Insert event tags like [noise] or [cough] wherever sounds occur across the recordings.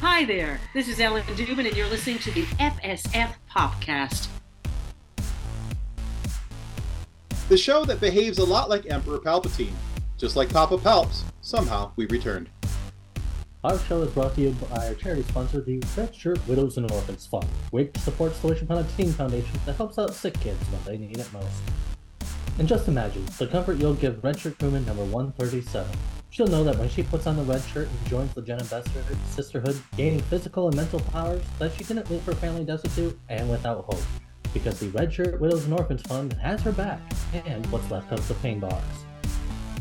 Hi there, this is Ellen Dubin, and you're listening to the FSF Popcast. The show that behaves a lot like Emperor Palpatine. Just like Papa Palps, somehow we returned. Our show is brought to you by our charity sponsor, the Red Shirt Widows and Orphans Fund, which supports the Wish Upon a Teen Foundation that helps out sick kids when they need it most. And just imagine the comfort you'll give Red Shirt Crewman number 137. She'll know that when she puts on the red shirt and joins the Ambassador Sisterhood, gaining physical and mental powers, that she didn't leave her family destitute and without hope. Because the Red Shirt Widows and Orphans Fund has her back, and what's left of the pain bars.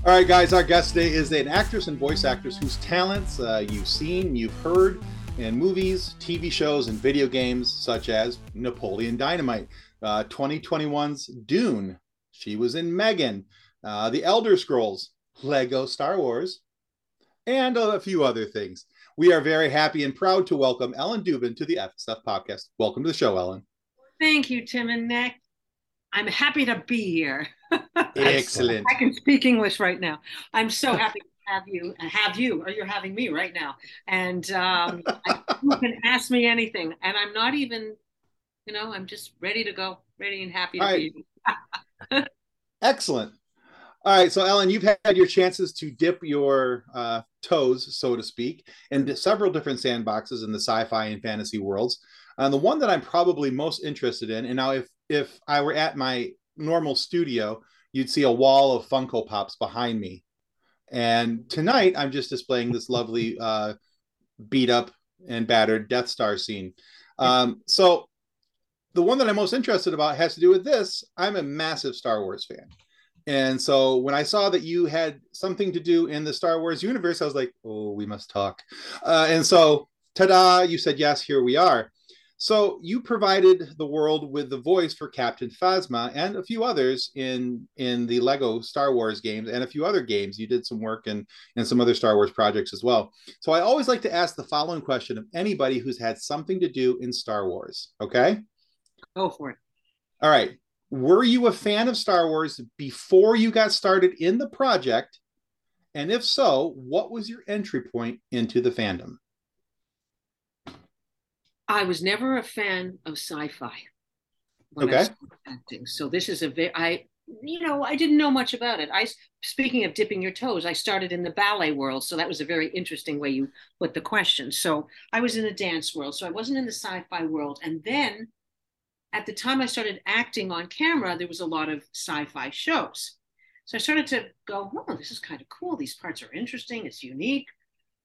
All right, guys, our guest today is an actress and voice actress whose talents uh, you've seen, you've heard in movies, TV shows, and video games such as Napoleon Dynamite, uh, 2021's Dune. She was in Megan, uh, The Elder Scrolls, Lego Star Wars, and a few other things. We are very happy and proud to welcome Ellen Dubin to the FSF Popcast. Welcome to the show, Ellen. Thank you, Tim and Nick. I'm happy to be here. [laughs] Excellent. I can speak English right now. I'm so happy to have you. Have you, or you're having me right now. And um, I, you can ask me anything, and I'm not even, you know, I'm just ready to go, ready and happy to All be. right. [laughs] Excellent. All right, so Ellen, you've had your chances to dip your uh, toes, so to speak, in several different sandboxes in the sci-fi and fantasy worlds. And the one that I'm probably most interested in, and now if if I were at my normal studio, you'd see a wall of Funko Pops behind me. And tonight, I'm just displaying this lovely uh, beat up and battered Death Star scene. Um, so the one that I'm most interested about has to do with this. I'm a massive Star Wars fan. And so when I saw that you had something to do in the Star Wars universe, I was like, oh, we must talk. Uh, and so, ta da, you said, yes, here we are. So you provided the world with the voice for Captain Phasma and a few others in in the Lego Star Wars games and a few other games. You did some work in in some other Star Wars projects as well. So I always like to ask the following question of anybody who's had something to do in Star Wars. Okay. Go for it. All right. Were you a fan of Star Wars before you got started in the project? And if so, what was your entry point into the fandom? I was never a fan of sci-fi. When Okay. I started acting. So this is a very I you know I didn't know much about it. I speaking of dipping your toes, I started in the ballet world, so that was a very interesting way you put the question. So I was in the dance world, so I wasn't in the sci-fi world. And then at the time I started acting on camera, there was a lot of sci-fi shows. So I started to go, oh, this is kind of cool. These parts are interesting. It's unique.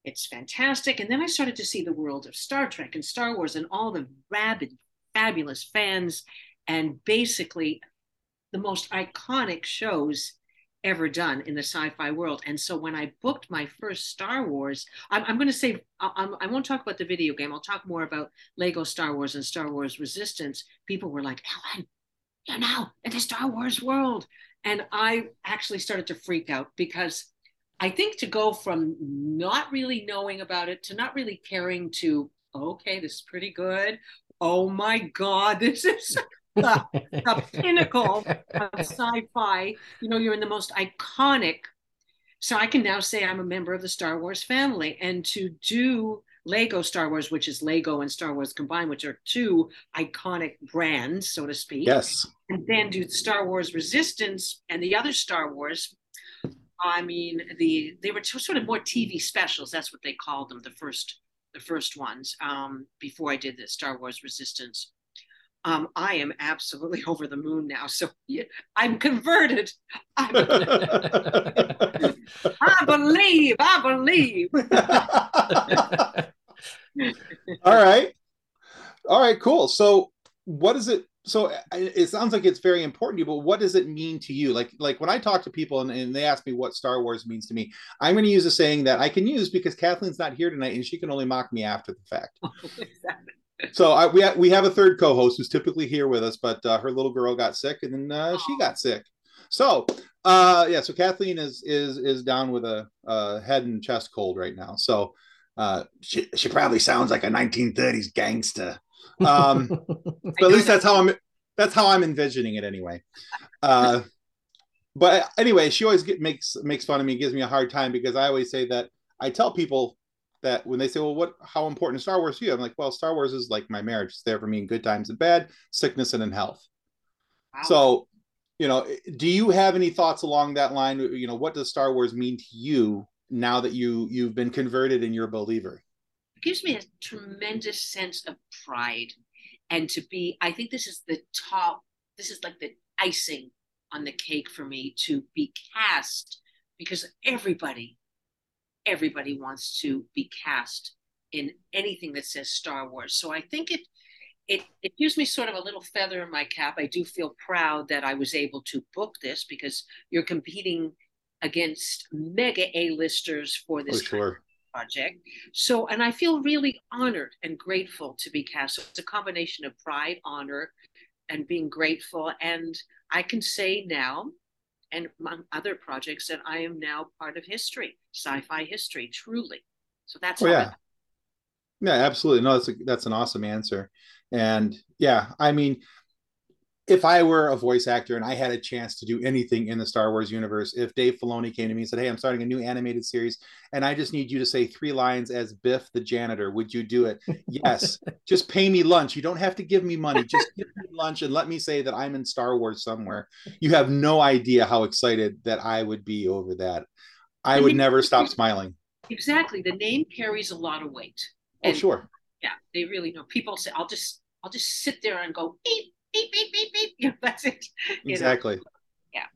It's fantastic. And then I started to see the world of Star Trek and Star Wars and all the rabid, fabulous fans, and basically the most iconic shows ever done in the sci-fi world. And so when I booked my first Star Wars, I'm, I'm going to say I, I won't talk about the video game. I'll talk more about Lego Star Wars and Star Wars Resistance. People were like, Ellen, you're now in the Star Wars world. And I actually started to freak out because I think to go from not really knowing about it to not really caring to, okay, this is pretty good. Oh my God, [laughs] this is the, [laughs] the pinnacle of sci-fi. You know, you're in the most iconic. So I can now say I'm a member of the Star Wars family, and to do Lego Star Wars, which is Lego and Star Wars combined, which are two iconic brands, so to speak. Yes. And then do Star Wars Resistance and the other Star Wars. I mean, the they were sort of more TV specials. That's what they called them. The first, the first ones. Um, before I did the Star Wars Resistance, um, I am absolutely [laughs] over the moon now. So yeah, I'm converted. [laughs] I [laughs] believe. I believe. All right. All right, cool. So what is it? So it sounds like it's very important to you, but what does it mean to you? Like, like when I talk to people and, and they ask me what Star Wars means to me, I'm going to use a saying that I can use because Kathleen's not here tonight and she can only mock me after the fact. exactly. So I, we ha- we have a third co-host who's typically here with us, but uh, her little girl got sick and then uh, she got sick. So uh, yeah, so Kathleen is is is down with a, a head and chest cold right now. So uh, she she probably sounds like a 1930s gangster. Um, [laughs] but at least that's how I'm that's how I'm envisioning it anyway. Uh, but anyway, she always get, makes makes fun of me, gives me a hard time because I always say that I tell people that when they say, "Well, what? How important is Star Wars to you?" I'm like, "Well, Star Wars is like my marriage. It's there for me in good times and bad, sickness and in health." Wow. So, you know, eh, do you have any thoughts along that line? You know, what does Star Wars mean to you now that you you've been converted and you're a believer? It gives me a tremendous sense of pride, and to be. I think this is the top. This is like the icing on the cake for me to be cast because everybody everybody wants to be cast in anything that says Star Wars. So I think it it it gives me sort of a little feather in my cap. I do feel proud that I was able to book this because you're competing against mega A-listers for this oh, sure. project. So and I feel really honored and grateful to be cast. So it's a combination of pride, honor, and being grateful. And I can say now and among other projects that I am now part of history, sci-fi history, truly. So that's oh, yeah. yeah, absolutely. No, that's a, that's an awesome answer. And yeah, I mean, if I were a voice actor and I had a chance to do anything in the Star Wars universe, if Dave Filoni came to me and said, Hey, I'm starting a new animated series and I just need you to say three lines as Biff the janitor, would you do it? yes. [laughs] just pay me lunch. You don't have to give me money. Just give me lunch and let me say that I'm in Star Wars somewhere. You have no idea how excited that I would be over that. I would never stop smiling. Exactly. The name carries a lot of weight. Oh, and, oh, sure. Yeah, they really know. People say, I'll just I'll just sit there and go beep beep, beep, beep, beep. Yeah, that's it. You exactly. Know? Yeah.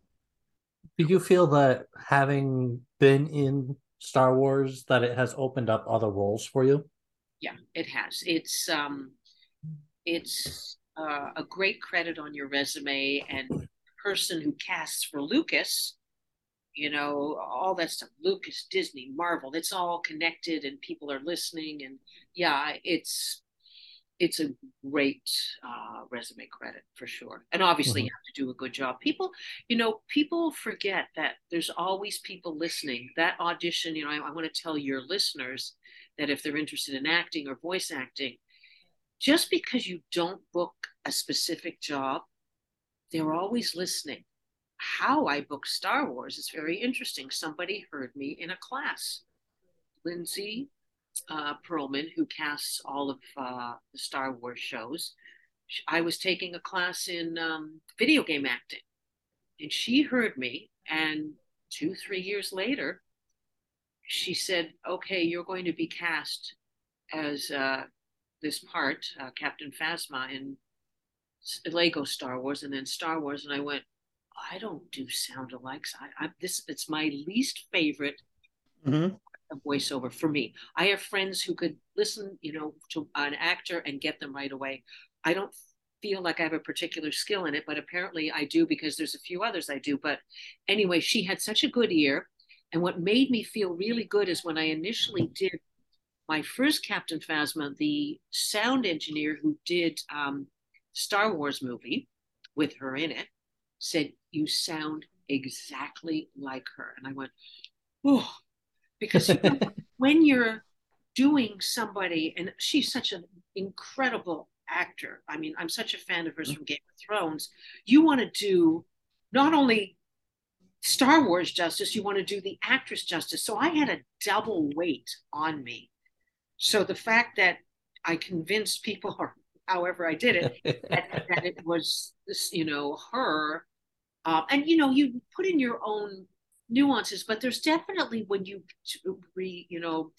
Do you feel that having been in Star Wars that it has opened up other roles for you? Yeah, it has. It's um it's uh, a great credit on your resume and person who casts for Lucas, you know, all that stuff, Lucas, Disney, Marvel, it's all connected and people are listening and yeah, it's it's a great uh, resume credit for sure. And obviously, mm-hmm. you have to do a good job. People, you know, people forget that there's always people listening. That audition, you know, I, I want to tell your listeners that if they're interested in acting or voice acting, just because you don't book a specific job, they're always listening. How I book Star Wars is very interesting. Somebody heard me in a class. Lindsay uh, Perlman, who casts all of uh, the Star Wars shows, I was taking a class in um, video game acting, and she heard me. And two, three years later, she said, "Okay, you're going to be cast as uh, this part, uh, Captain Phasma, in Lego Star Wars, and then Star Wars." And I went, "I don't do sound alikes. I, I this it's my least favorite." Mm-hmm a voiceover for me. I have friends who could listen, you know, to an actor and get them right away. I don't feel like I have a particular skill in it, but apparently I do because there's a few others I do. But anyway, she had such a good ear. And what made me feel really good is when I initially did my first Captain Phasma, the sound engineer who did um, Star Wars movie with her in it said, You sound exactly like her. And I went, Oh, because [laughs] when you're doing somebody, and she's such an incredible actor. I mean, I'm such a fan of hers from Game of Thrones. You want to do not only Star Wars justice, you want to do the actress justice. So I had a double weight on me. So the fact that I convinced people, [laughs] or however I did it, that, that, it was this, you know, her, uh, and you know, you put in your own nuances, but there's definitely when you re, you know,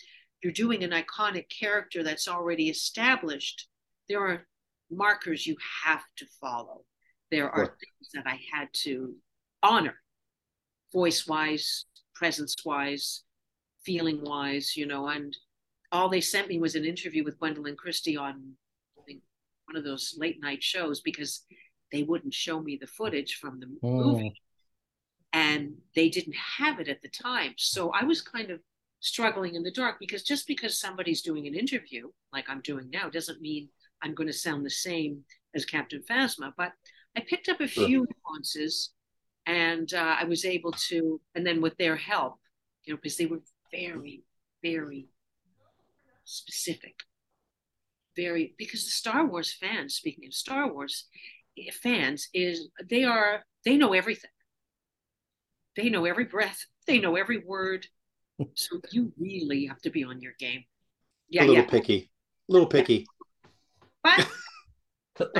you're doing an iconic character that's already established, there are markers you have to follow. There are things that I had to honor, voice wise, presence wise, feeling wise, you know, and all they sent me was an interview with Gwendoline Christie on one of those late night shows because they wouldn't show me the footage from the mm. movie and they didn't have it at the time. So I was kind of struggling in the dark because just because somebody's doing an interview like I'm doing now doesn't mean I'm going to sound the same as Captain Phasma. But I picked up a few nuances and uh, I was able to, and then with their help, you know, because they were very, very specific. Very, because the Star Wars fans, speaking of Star Wars eh, fans, is they are, they know everything they know every breath, they know every word. So you really have to be on your game. Yeah, a little yeah. picky. A little picky. But [laughs]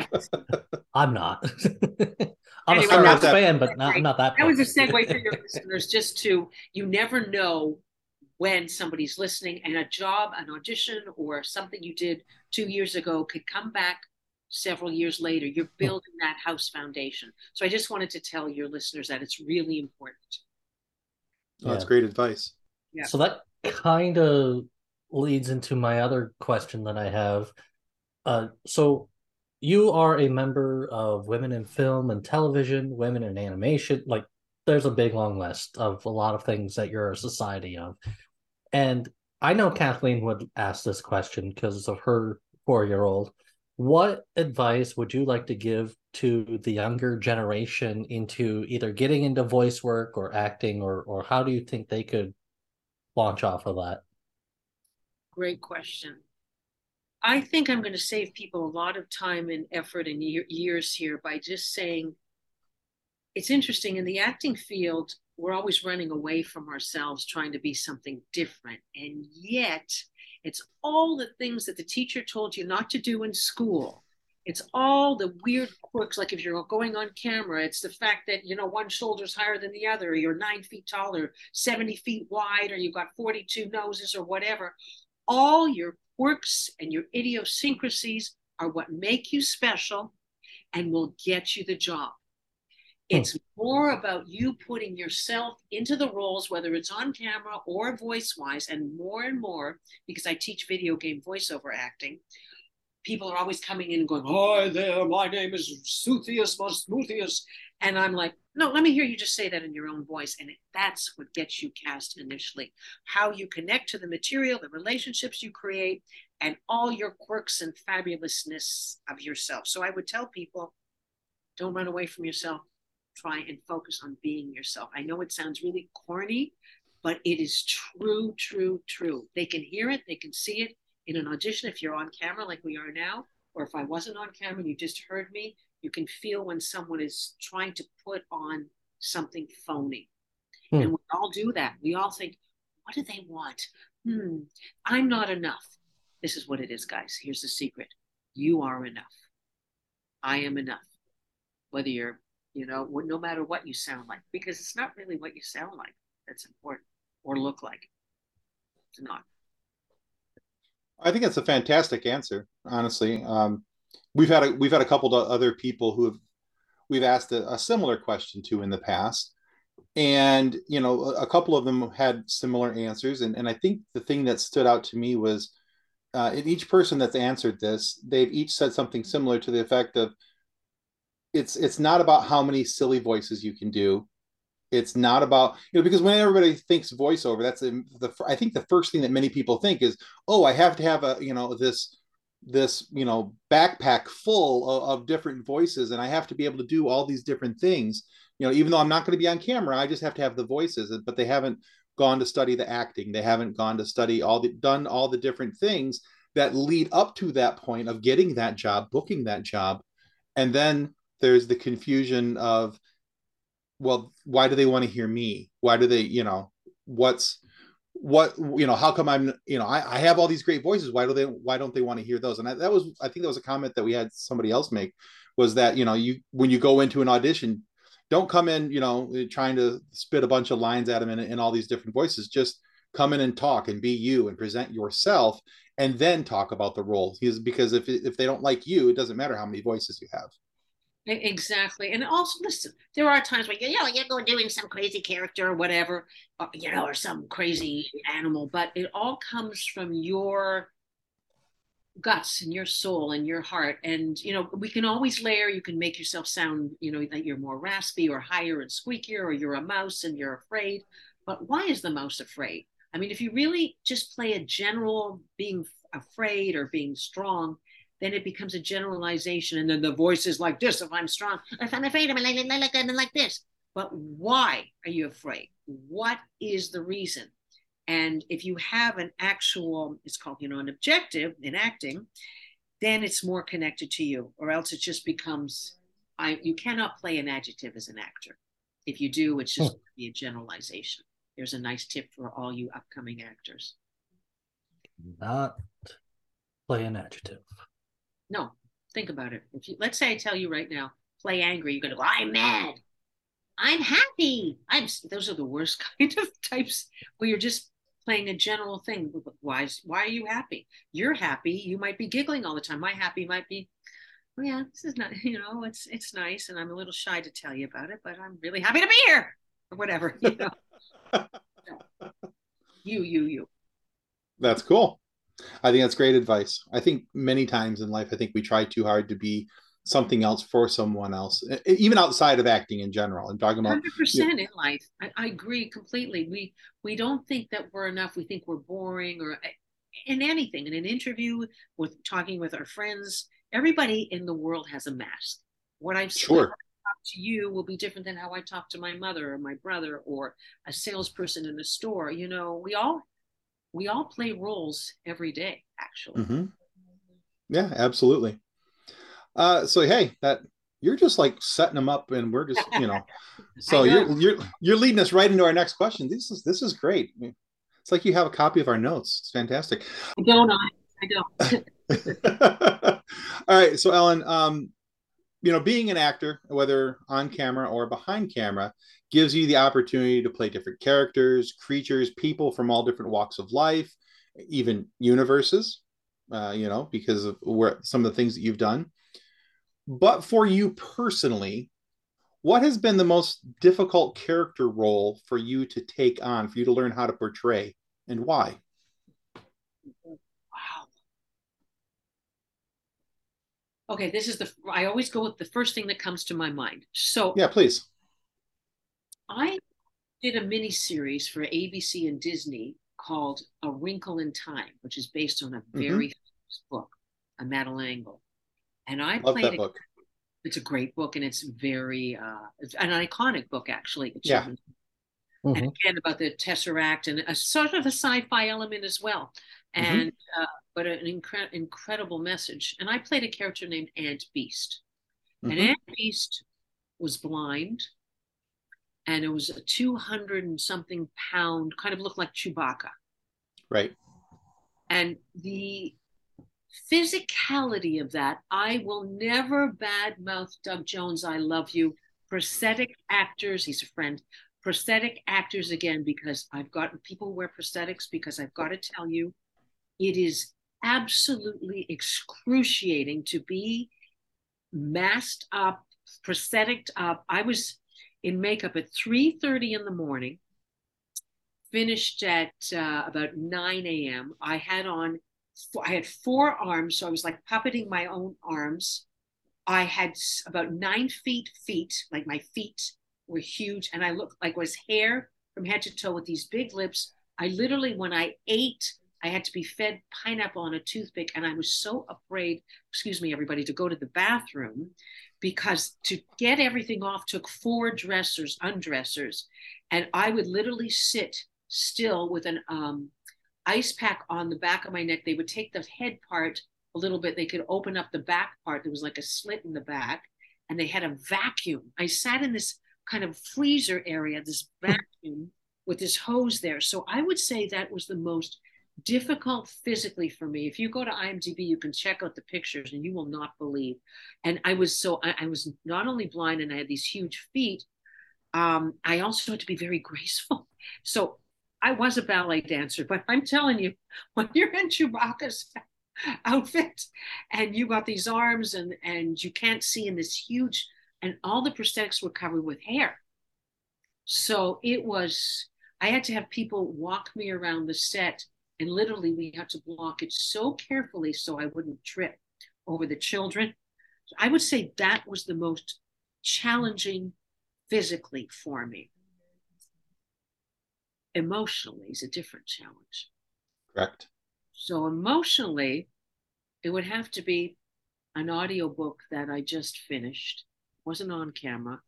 I'm not. [laughs] I'm Anyway, a Star that Wars fan, but not, Right. not that. that was a segue for your [laughs] listeners just to you never know when somebody's listening and a job an audition or something you did two years ago could come back several years later you're building that house foundation so i just wanted to tell your listeners that it's really important Oh, that's great advice. Yeah. So that kind of leads into my other question that I have. Uh, so you are a member of Women in Film and Television, Women in Animation. Like, there's a big long list of a lot of things that you're a society of. And I know Kathleen would ask this question because of her four-year-old. What advice would you like to give to the younger generation into either getting into voice work or acting, or or how do you think they could launch off of that? Great question. I think I'm going to save people a lot of time and effort and year, years here by just saying it's interesting in the acting field, we're always running away from ourselves, trying to be something different. And yet, it's all the things that the teacher told you not to do in school. It's all the weird quirks, like if you're going on camera, it's the fact that, you know, one shoulder's higher than the other, or you're nine feet taller, 70 feet wide, or you've got 42 noses, or whatever all your quirks and your idiosyncrasies are what make you special and will get you the job. Hmm. It's more about you putting yourself into the roles, whether it's on camera or voice wise, and more and more, because I teach video game voiceover acting. People are always coming in and going, Hi there, my name is Suthius Mosmuthius. And I'm like, no, let me hear you just say that in your own voice. And that's what gets you cast initially. How you connect to the material, the relationships you create, and all your quirks and fabulousness of yourself. So I would tell people don't run away from yourself. Try and focus on being yourself. I know it sounds really corny, but it is true, true, true. They can hear it, they can see it in an audition if you're on camera like we are now, or if I wasn't on camera and you just heard me, you can feel when someone is trying to put on something phony. Hmm. And we all do that. We all think, what do they want? Hmm, I'm not enough. This is what it is, guys. Here's the secret you are enough. I am enough. Whether you're, you know, no matter what you sound like, because it's not really what you sound like that's important or look like. It's not. I think that's a fantastic answer. Honestly, um, we've had a, we've had a couple of other people who have we've asked a, a similar question to in the past, and you know a, couple of them had similar answers. And and I think the thing that stood out to me was uh, in each person that's answered this, they've each said something similar to the effect of it's it's not about how many silly voices you can do. It's not about you know because when everybody thinks voiceover that's the, the i think the first thing that many people think is oh i have to have a you know this this you know backpack full of, of different voices and i have to be able to do all these different things. You know even though i'm not going to be on camera i just have to have the voices but they haven't gone to study the acting. They haven't gone to study all the done all the different things that lead up to that point of getting that job booking that job. And then there's the confusion of well why do they want to hear me? Why do they you know what's what you know how come i'm you know i, I have all these great voices. Why do they why don't they want to hear those? And I, that was i think that was a comment that we had somebody else make was that you know you when you go into an audition don't come in you know trying to spit a bunch of lines at them in, in all these different voices. Just come in and talk and be you and present yourself and then talk about the role. Because if, if they don't like you it doesn't matter how many voices you have Exactly. And also, listen, there are times where, you know, you're going doing some crazy character or whatever, or, you know, or some crazy animal, but it all comes from your guts and your soul and your heart. And, you know, we can always layer, you can make yourself sound, you know, that you're more raspy or higher and squeakier, or you're a mouse and you're afraid. But why is the mouse afraid? I mean, if you really just play a general being afraid or being strong, then it becomes a generalization. And then the voice is like this if I'm strong, if I'm afraid, I'm like, like, like, like this. But why are you afraid? What is the reason? And if you have an actual, it's called, you know, an objective in acting, then it's more connected to you, or else it just becomes, I, you cannot play an adjective as an actor. If you do, it's just hmm. be a generalization. There's a nice tip for all you upcoming actors. Not Play an adjective. No, think about it. If you let's say I tell you right now, play angry, you're gonna go, I'm mad. I'm happy. I'm those are the worst [laughs] kind of types where you're just playing a general thing. Why is, why are you happy? You're happy. You might be giggling all the time. My happy might be, oh yeah, this is not, [laughs] you know, it's it's nice, and I'm a little shy to tell you about it, but I'm really happy to be here, or whatever. [laughs] You know. you, you, you. That's cool. I think that's great advice. I think many times in life, I think we try too hard to be something else for someone else, even outside of acting in general. I'm talking about hundred percent in life. I, I, agree completely. We we don't think that we're enough. We think we're boring, or eh, in anything. In an interview, with talking with our friends, everybody in the world has a mask. What I've sure. to you will be different than how I talk to my mother or my brother or a salesperson in a store. You know, we all we all play roles every day. Actually. Mm-hmm. Yeah, absolutely. Uh, so hey, that you're just like setting them up, and we're just you know, [laughs] so know. you're you're you're leading us right into our next question. This is this is great. It's like you have a copy of our notes. It's fantastic. I don't. I, I don't. [laughs] All right, so Ellen, um, you know, being an actor, whether on camera or behind camera, gives you the opportunity to play different characters, creatures, people from all different walks of life, even universes. Uh, you know, because of where some of the things that you've done. But for you personally, what has been the most difficult character role for you to take on, for you to learn how to portray, and why? Okay, this is the I always go with the first thing that comes to my mind. So Yeah, please. I did a mini series for ABC and Disney called A Wrinkle in Time, which is based on a mm-hmm. very mm-hmm. famous book, a Madeleine L'Engle. And I love that a, book. It's a great book, and it's very uh, it's an iconic book, actually. Yeah. Mm-hmm. And again, about the Tesseract and a sort of a sci-fi element as well, mm-hmm. and mm-hmm. uh, but an incre- incredible message. And I played a character named Aunt Beast, mm-hmm. and Aunt Beast was blind, and it was a two hundred and something pound, kind of looked like Chewbacca. Right. And the physicality of that, I will never badmouth Doug Jones. I love you. Prosthetic actors, he's a friend. Prosthetic actors again, because I've got people wear prosthetics because I've got to tell you, it is absolutely excruciating to be masked up, prosthetic up. I was in makeup at 3:30 in the morning, finished at uh, about 9 a.m. I had on I had four arms, so I was like puppeting my own arms. I had about nine feet feet, like my feet were huge, and I looked like was hair from head to toe with these big lips. I literally, when I ate, I had to be fed pineapple on a toothpick, and I was so afraid, excuse me, everybody, to go to the bathroom because to get everything off took four dressers, undressers, and I would literally sit still with an um, ice pack on the back of my neck. They would take the head part a little bit. They could open up the back part. There was like a slit in the back, and they had a vacuum. I sat in this kind of freezer area, this vacuum with this hose there. So I would say that was the most difficult physically for me. If you go to IMDb, you can check out the pictures and you will not believe. And I was so, I, I was not only blind and I had these huge feet, um, I also had to be very [laughs] graceful. So I was a ballet dancer, but I'm telling you, [laughs] when you're in Chewbacca's [laughs] outfit and you got these arms and and you can't see in this huge and all the prosthetics were covered with hair. So it was I had to have people walk me around the set and literally we had to block it so carefully so I wouldn't trip over the children. I would say that was the most challenging physically for me emotionally is a different challenge. Correct. So emotionally, it would have to be an audiobook that I just finished. wasn't on camera.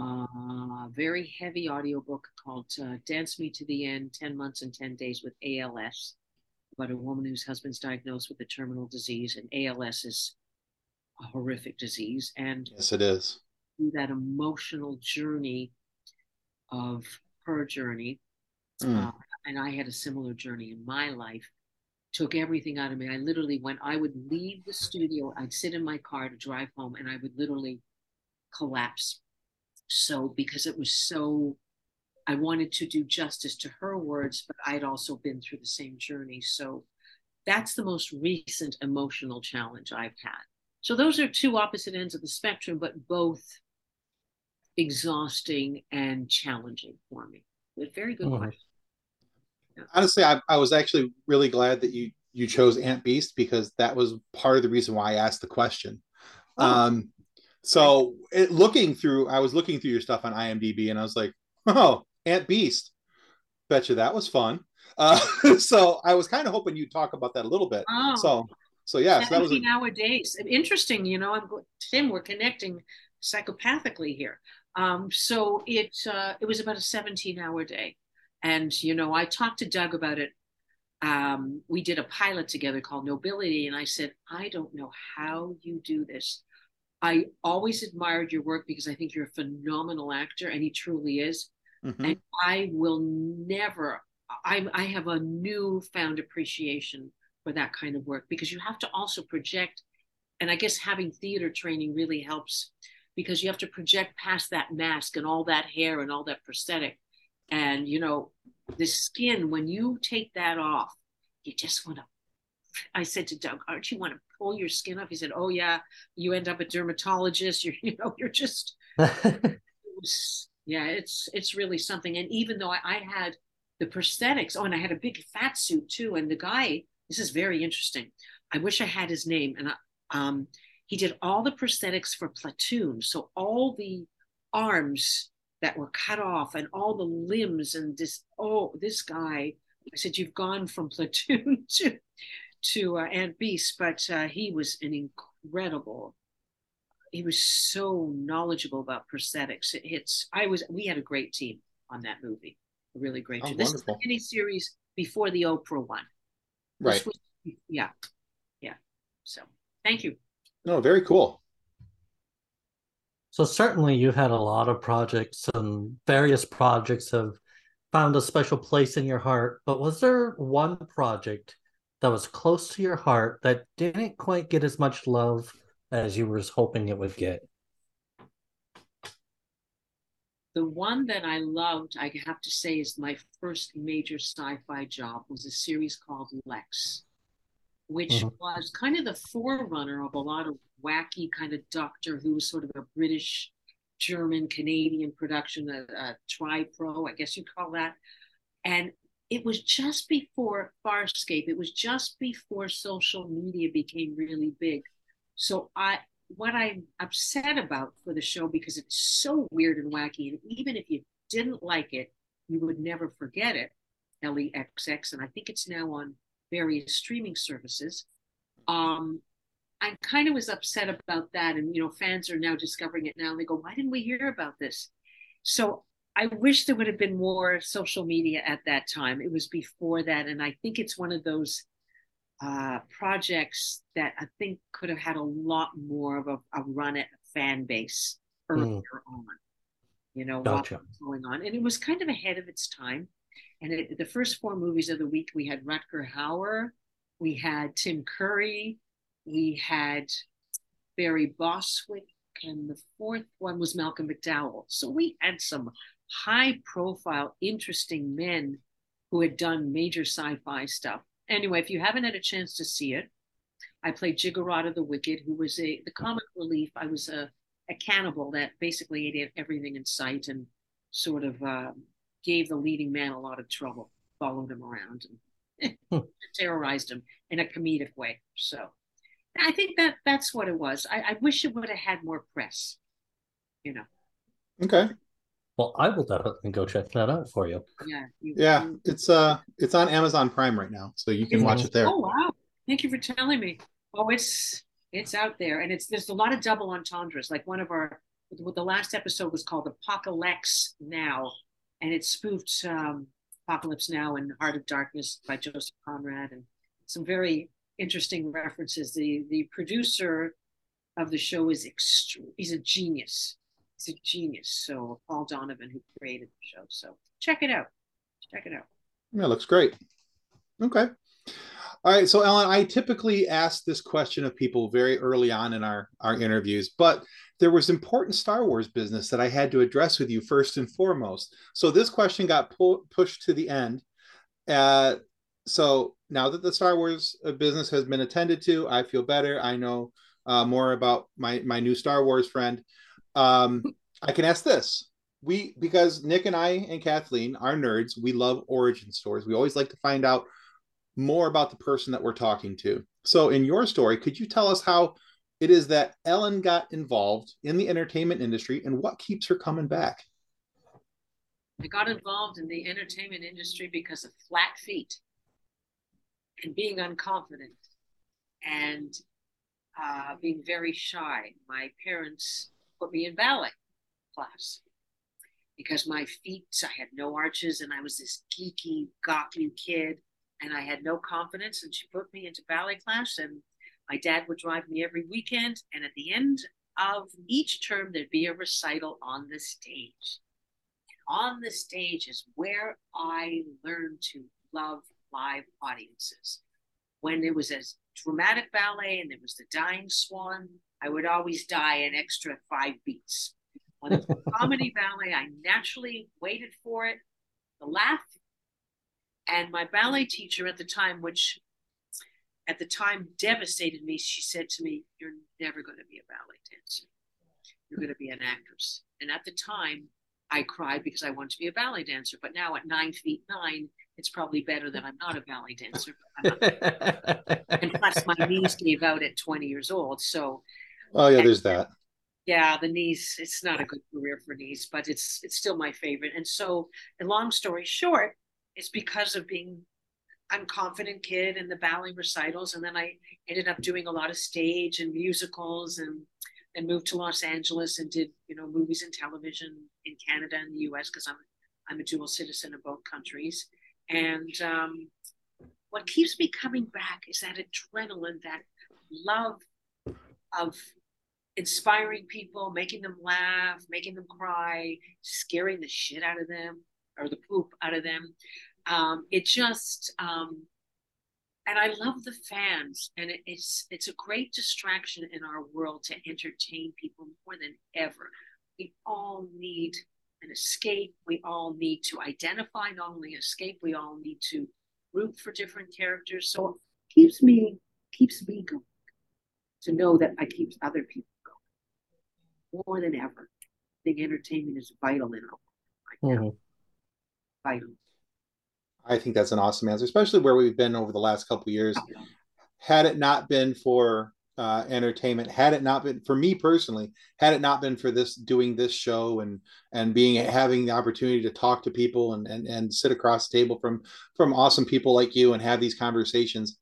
Uh, very heavy audiobook called uh, Dance Me to the End 10 Months and 10 Days with ALS, about a woman whose husband's diagnosed with a terminal disease, and ALS is a horrific disease. And yes, it is. That emotional journey of her journey Mm. Uh, and I had a similar journey in my life. took everything out of me. I literally, when I would leave the studio, I'd sit in my car to drive home and I would literally collapse. So, because it was so, I wanted to do justice to her words, but I'd also been through the same journey. So, that's the most recent emotional challenge I've had. So, those are two opposite ends of the spectrum, but both exhausting and challenging for me. But very good mm-hmm. question. Honestly, I, I was actually really glad that you you chose Aunt Beast because that was part of the reason why I asked the question. Oh. Um, so it, looking through, I was looking through your stuff on IMDb, and I was like, "Oh, Aunt Beast, bet you that was fun." Uh, [laughs] so I was kind of hoping you'd talk about that a little bit. Oh. So, so yeah, so that was a- nowadays interesting. You know, I'm Tim. We're connecting psychopathically here. Um, so it uh, it was about a 17 hour day. And, you know, I talked to Doug about it. Um, we did a pilot together called Nobility. And I said, I don't know how you do this. I always admired your work because I think you're a phenomenal actor, and he truly is. Mm-hmm. And I will never, I, I have a newfound appreciation for that kind of work because you have to also project. And I guess having theater training really helps because you have to project past that mask and all that hair and all that prosthetic and, you know, the skin, when you take that off, you just want to. I said to Doug, aren't you want to pull your skin off? He said, oh, yeah, you end up a dermatologist. [laughs] You're, you know, you're just. it was, [laughs] yeah, it's it's really something. And even though I, I had the prosthetics, oh, and I had a big fat suit too. And the guy, this is very interesting. I wish I had his name. And I, um, he did all the prosthetics for Platoon. So all the arms that were cut off and all the limbs and this oh this guy i said you've gone from platoon [laughs] to to uh, aunt beast but uh, he was an incredible he was so knowledgeable about prosthetics. It hits i was we had a great team on that movie a really great oh, team. This is the mini series before the oprah one. Right. was, yeah yeah so thank you. No very cool. So certainly you've had a lot of projects and various projects have found a special place in your heart, but was there one project that was close to your heart that didn't quite get as much love as you were hoping it would get? The one that I loved, I have to say, is my first major sci-fi job was a series called LEXX, which mm-hmm. was kind of the forerunner of a lot of wacky kind of Doctor Who, was sort of a British, German, Canadian production, a, a tri pro, I guess you call that. And it was just before Farscape. It was just before social media became really big. So I, what I'm upset about for the show because it's so weird and wacky, and even if you didn't like it, you would never forget it. LEXX, and I think it's now on various streaming services. Um, I kind of was upset about that. And, you know, fans are now discovering it now. And they go, why didn't we hear about this? So I wish there would have been more social media at that time. It was before that. And I think it's one of those uh, projects that I think could have had a lot more of a, a run at a fan base earlier mm. on, you know, gotcha. what was going on. And it was kind of ahead of its time. And it, the first four movies of the week, we had Rutger Hauer, we had Tim Curry, we had Barry Bostwick, and the fourth one was Malcolm McDowell. So we had some high profile, interesting men who had done major sci fi stuff. Anyway, if you haven't had a chance to see it, I played Giggerota the Wicked, who was a the comic relief. I was a, a cannibal that basically ate everything in sight and sort of uh, gave the leading man a lot of trouble, followed him around and hmm. [laughs] terrorized him in a comedic way. So I think that that's what it was. I, I wish it would have had more press. You know. Okay. Well, I will definitely go check that out for you. Yeah. You, yeah, you, it's uh, it's on Amazon Prime right now, so you can watch it there. Oh wow! Thank you for telling me. Oh, it's it's out there, and it's there's a lot of double entendres. Like one of our, the last episode was called Apocalypse Now, and it spoofed um, Apocalypse Now and Heart of Darkness by Joseph Conrad, and some very interesting references. The the producer of the show is extreme. He's a genius. He's a genius. So Paul Donovan, who created the show. So check it out. Check it out. Yeah, looks great. Okay. All right, so Ellen, I typically ask this question of people very early on in our our interviews, but there was important Star Wars business that I had to address with you first and foremost. So this question got pu- pushed to the end. Uh, so now that the Star Wars uh, business has been attended to, I feel better. I know uh, more about my my new Star Wars friend. Um, [laughs] I can ask this: we because Nick and I and Kathleen are nerds. We love origin stories. We always like to find out more about the person that we're talking to. So, in your story, could you tell us how it is that Ellen got involved in the entertainment industry and what keeps her coming back? I got involved in the entertainment industry because of flat feet and being unconfident and uh, being very shy. My parents put me in ballet class because my feet, I had no arches and I was this geeky, gawky kid and I had no confidence. And she put me into ballet class, and my dad would drive me every weekend. And at the end of each term, there'd be a recital on the stage. And on the stage is where I learned to love live audiences. When it was a dramatic ballet and there was the dying swan, I would always die an extra five beats. When it was a comedy [laughs] ballet, I naturally waited for it. The laugh and my ballet teacher at the time, which at the time devastated me, she said to me, You're never going to be a ballet dancer. You're going to be an actress. And at the time, I cried because I wanted to be a ballet dancer. But now at nine feet nine, it's probably better that I'm not a ballet dancer. [laughs] and plus, my knees gave out at 20 years old. So, oh, yeah, there's that. Yeah, the knees, it's not a good career for knees, but it's it's still my favorite. And so, a long story short, it's because of being I'm confident kid and the ballet recitals. And then I ended up doing a lot of stage and musicals and and moved to Los Angeles and did, you know, movies and television in Canada and the US because I'm I'm a dual citizen of both countries. And um, what keeps me coming back is that adrenaline, that love of inspiring people, making them laugh, making them cry, scaring the shit out of them or the poop out of them um, it just um, and I love the fans, and it, it's it's a great distraction in our world to entertain people more than ever. We all need an escape. We all need to identify, not only escape. We all need to root for different characters. So it keeps me keeps me going to know that I keep other people more than ever. I think entertainment is vital in our life. Mm-hmm. Vital. I think that's an awesome answer, especially where we've been over the last couple years. Had it not been for uh, entertainment, had it not been for me personally, had it not been for this doing this show and and being having the opportunity to talk to people and and, and sit across the table from from awesome people like you and have these conversations.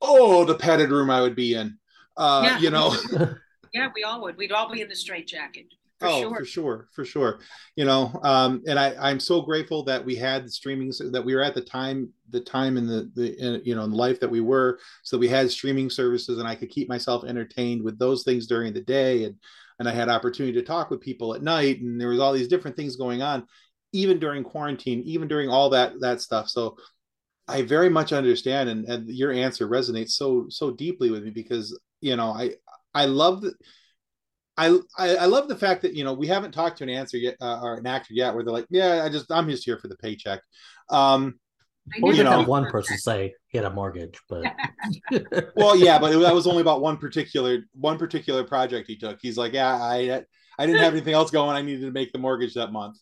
Oh, the padded room I would be in. Uh, yeah. you know. [laughs] yeah, we all would. We'd all be in the straight jacket. For oh, sure. for sure, for sure. You know, um, and I, I'm so grateful that we had the streaming that we were at the time, the time in the the in, you know in life that we were, so we had streaming services, and I could keep myself entertained with those things during the day, and and I had opportunity to talk with people at night, and there was all these different things going on, even during quarantine, even during all that that stuff. So I very much understand, and, and your answer resonates so so deeply with me because you know I I love that I, I, I love the fact that you know we haven't talked to an answer yet uh, or an actor yet where they're like, yeah, I just I'm just here for the paycheck. Um, or you know, one person say he had a mortgage, but [laughs] well, yeah, but it, that was only about one particular one particular project he took. He's like, yeah, I I didn't have anything else going. I needed to make the mortgage that month.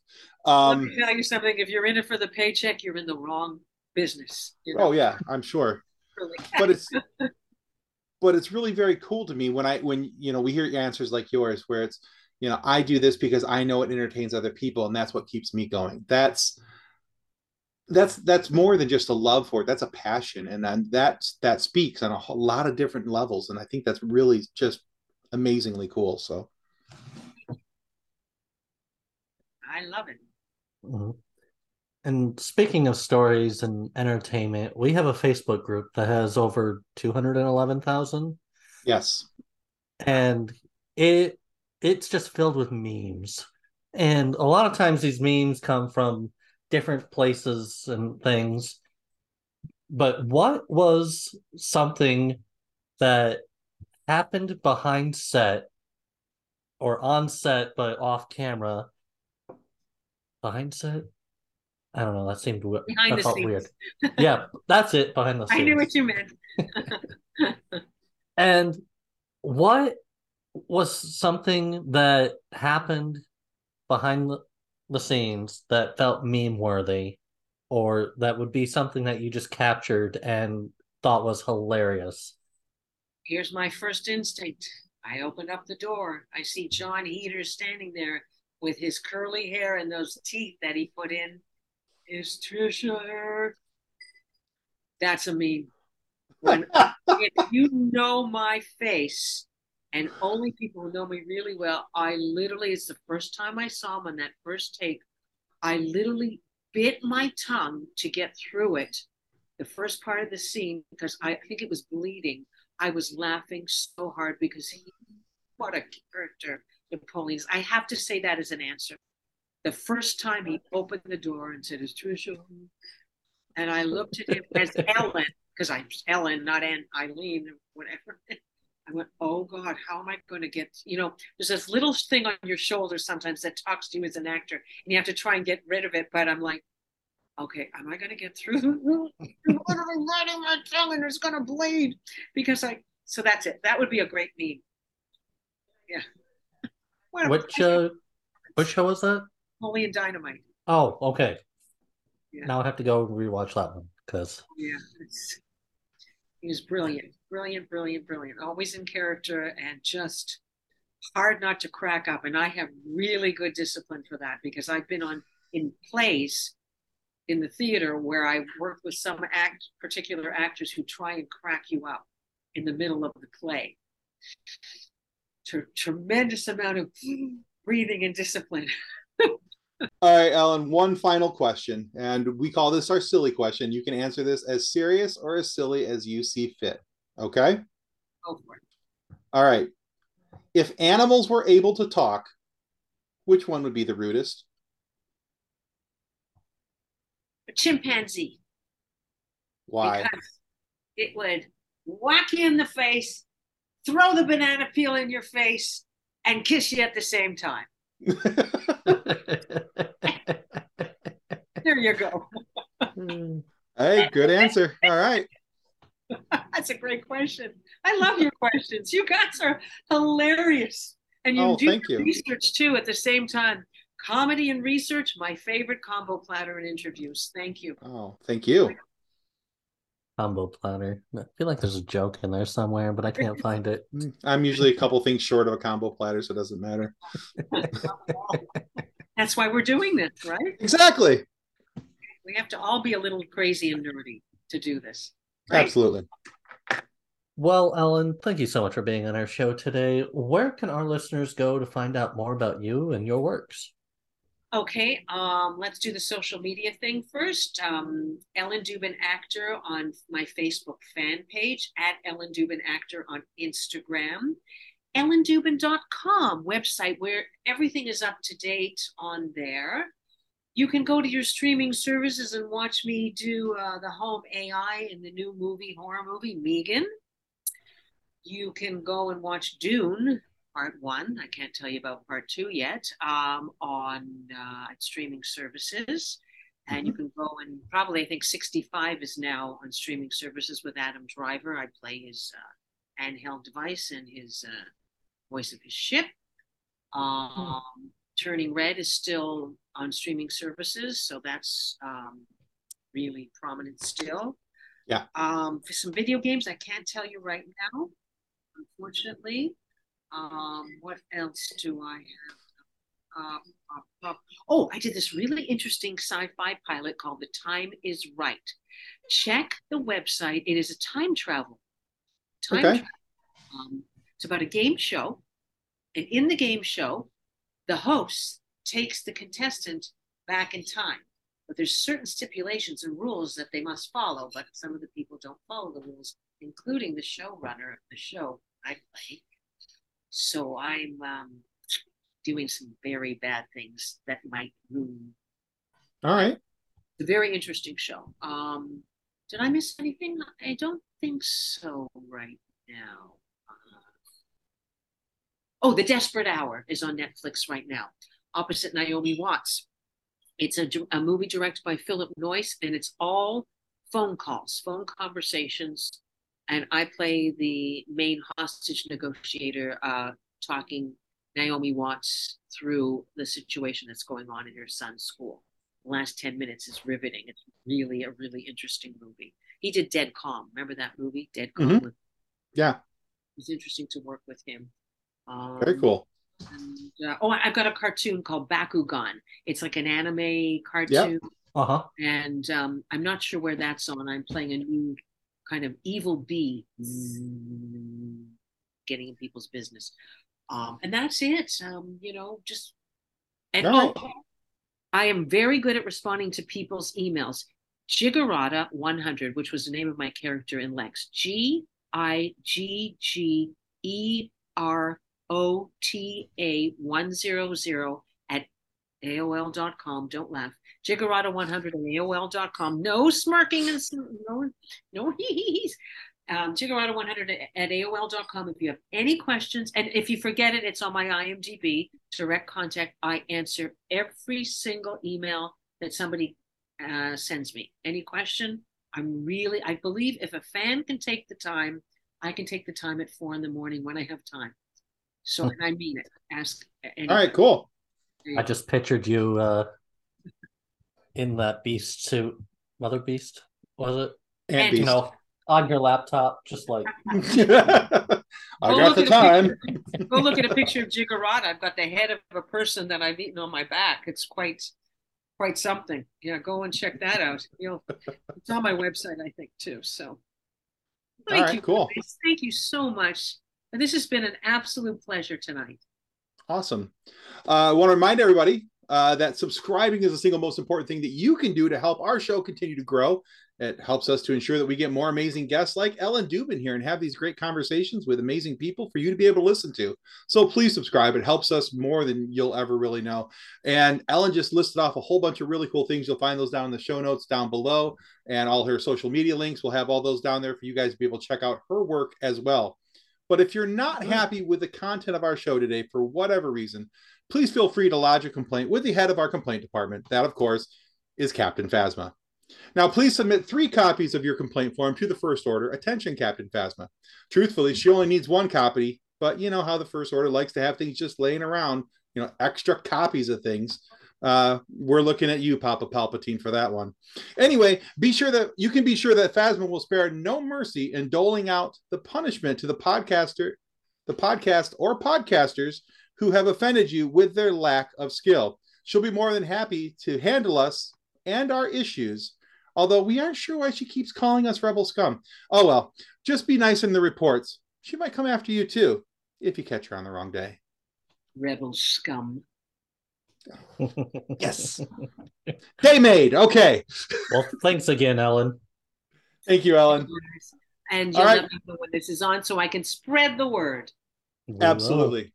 Um, Let me tell you something. If you're in it for the paycheck, you're in the wrong business. You know? Oh yeah, I'm sure. [laughs] But it's [laughs] but it's really very cool to me when I when you know we hear answers like yours where it's you know I do this because I know it entertains other people and that's what keeps me going. That's that's that's more than just a love for it. That's a passion, and then that's that speaks on a whole lot of different levels. And I think that's really just amazingly cool. So I love it. Mm-hmm. And speaking of stories and entertainment, we have a Facebook group that has over 211,000. Yes. And it it's just filled with memes. And a lot of times these memes come from different places and things. but what was something that happened behind set or on set but off camera? Behind set? I don't know. That seemed weird. Behind that the felt scenes. weird. Yeah, that's it. Behind the scenes. [laughs] I knew what you meant. [laughs] And what was something that happened behind the, the scenes that felt meme worthy, or that would be something that you just captured and thought was hilarious? Here's my first instinct. I opened up the door. I see Jon Heder standing there with his curly hair and those teeth that he put in. Is Trisha here? That's a meme. [laughs] When if you know my face, and only people who know me really well, I literally, it's the first time I saw him on that first take. I literally bit my tongue to get through it, the first part of the scene, because I think it was bleeding. I was laughing so hard because he, what a character Napoleon is. I have to say that as an answer. The first time he opened the door and said, Is Trisha? And I looked at him as [laughs] Ellen, because I'm Ellen, not Aunt Eileen or whatever. I went, Oh God, how am I going to get, you know, there's this little thing on your shoulder sometimes that talks to you as an actor, and you have to try and get rid of it. But I'm like, okay, am I going to get through? I'm literally biting my tongue and it's going to bleed because I, so that's it. That would be a great meme. Yeah. [laughs] What uh, which show was that? Napoleon Dynamite. Oh, okay. Yeah. Now I have to go rewatch that one because Yeah, he was brilliant, brilliant, brilliant, brilliant. Always in character and just hard not to crack up. And I have really good discipline for that because I've been on in plays in the theater where I work with some act particular actors who try and crack you up in the middle of the play. T- tremendous amount of breathing and discipline. [laughs] All right, Ellen, one final question. And we call this our silly question. You can answer this as serious or as silly as you see fit. Okay. Go for it. All right. If animals were able to talk, which one would be the rudest? A chimpanzee. Why? Because it would whack you in the face, throw the banana peel in your face, and kiss you at the same time. There you go. hey, good answer. All right. [laughs] That's a great question. I love your questions. You guys are hilarious. And you Oh, do you. research too at the same time. Comedy and research, my favorite combo platter in interviews. Thank you. Oh, thank you. Combo platter. I feel like there's a joke in there somewhere, but I can't find it. [laughs] Mm, I'm usually a couple things short of a combo platter, so it doesn't matter. [laughs] That's why we're doing this, right? Exactly. We have to all be a little crazy and nerdy to do this. Right? Absolutely. Well, Ellen, thank you so much for being on our show today. Where can our listeners go to find out more about you and your works? Okay, um, let's do the social media thing first. Um, Ellen Dubin Actor on my Facebook fan page, at Ellen Dubin Actor on Instagram, ellendubin.com website where everything is up to date on there. You can go to your streaming services and watch me do uh, the home AI in the new movie, horror movie, Megan. You can go and watch Dune, part one. I can't tell you about part two yet um, on uh, streaming services. And you can go and probably, I think 65 is now on streaming services with Adam Driver. I play his uh, handheld device and his uh, voice of his ship. Um, Turning Red is still on streaming services, so that's um, really prominent still. Yeah. Um, for some video games, I can't tell you right now, unfortunately. Um, what else do I have? Um, uh, uh, oh, I did this really interesting sci-fi pilot called "The Time Is Right." Check the website. It is a time travel. Time Okay. travel. Um, it's about a game show, and in the game show, the host takes the contestant back in time. But there's certain stipulations and rules that they must follow. But some of the people don't follow the rules, including the showrunner of the show I play. So I'm um, doing some very bad things that might ruin All right. it's a very interesting show. Um, did I miss anything? I don't think so right now. Uh, oh, The Desperate Hour is on Netflix right now, opposite Naomi Watts. It's a, a movie directed by Philip Noyce, and it's all phone calls, phone conversations. And I play the main hostage negotiator, uh, talking Naomi Watts through the situation that's going on in her son's school. The last 10 minutes is riveting. It's really a really interesting movie. He did Dead Calm. Remember that movie, Dead Calm? Mhm. Yeah, It's interesting to work with him. Um, very cool. and, uh, oh, I've got a cartoon called Bakugan. It's like an anime cartoon, Uh huh. and um, I'm not sure where that's on. I'm playing a new kind of evil bee, getting in people's business, um, and that's it. Um, you know, just and oh, I am very good at responding to people's emails. Giggerota 100, which was the name of my character in LEXX. G I G G E R O T A 100 at AOL.com. Don't laugh. Giggerota 100 at AOL.com. No smirking and no, no [laughs] hee um, Giggerota 100 at- at AOL.com. If you have any questions, and if you forget it, it's on my IMDb direct contact. I answer every single email that somebody uh, sends me. Any question? I'm really, I believe if a fan can take the time, I can take the time at four in the morning when I have time. So, and I mean it. Ask. Any, All right, cool. I just pictured you uh, in that beast suit, Mother Beast, was it? And- You know, on your laptop, just like [laughs] [laughs] I Go got the time. [laughs] picture- Go look at a picture of Giggerota. I've got the head of a person that I've eaten on my back. It's quite, quite something. Yeah, go and check that out. You'll, it's on my website, I think, too. So, All right, you, cool. guys. Thank you so much. And this has been an absolute pleasure tonight. Awesome. Uh, I want to remind everybody uh, that subscribing is the single most important thing that you can do to help our show continue to grow. It helps us to ensure that we get more amazing guests like Ellen Dubin here and have these great conversations with amazing people for you to be able to listen to. So please subscribe. It helps us more than you'll ever really know. And Ellen just listed off a whole bunch of really cool things. You'll find those down in the show notes down below and all her social media links. We'll have all those down there for you guys to be able to check out her work as well. But if you're not uh-huh. happy with the content of our show today for whatever reason, please feel free to lodge a complaint with the head of our complaint department. That, of course, is Captain Phasma. Now, please submit three copies of your complaint form to the First Order. Attention, Captain Phasma. Truthfully, she only needs one copy, but you know how the First Order likes to have things just laying around, you know, extra copies of things. Uh, we're looking at you, Papa Palpatine, for that one. Anyway, be sure that you can be sure that Phasma will spare no mercy in doling out the punishment to the podcaster, the podcast or podcasters who have offended you with their lack of skill. She'll be more than happy to handle us and our issues, although we aren't sure why she keeps calling us rebel scum. Oh well, just be nice in the reports. She might come after you too, if you catch her on the wrong day. Rebel scum. Yes. Day made. Okay. well, thanks again, Ellen. Thank you, Ellen. And All you'll right. let me know when this is on so I can spread the word. Absolutely.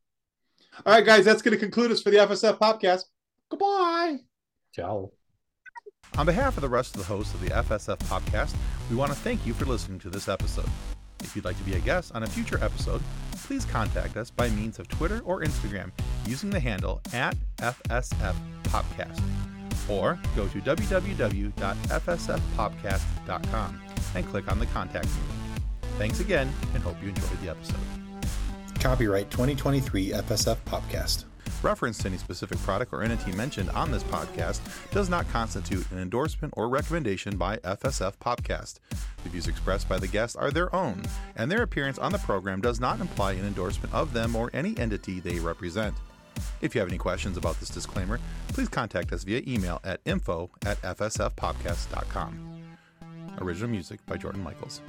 All right, guys, that's going to conclude us for the FSF Popcast. Goodbye. Ciao. On behalf of the rest of the hosts of the FSF Popcast, we want to thank you for listening to this episode. If you'd like to be a guest on a future episode, please contact us by means of Twitter or Instagram using the handle at FSF Popcast. Or go to www.fsfpopcast.com and click on the contact me. Thanks again and hope you enjoyed the episode. Copyright 2023 FSF Popcast. Reference to any specific product or entity mentioned on this podcast does not constitute an endorsement or recommendation by FSF Popcast. The views expressed by the guests are their own, and their appearance on the program does not imply an endorsement of them or any entity they represent. If you have any questions about this disclaimer, please contact us via email at info at fsfpopcast.com. Original music by Jordan Michaels.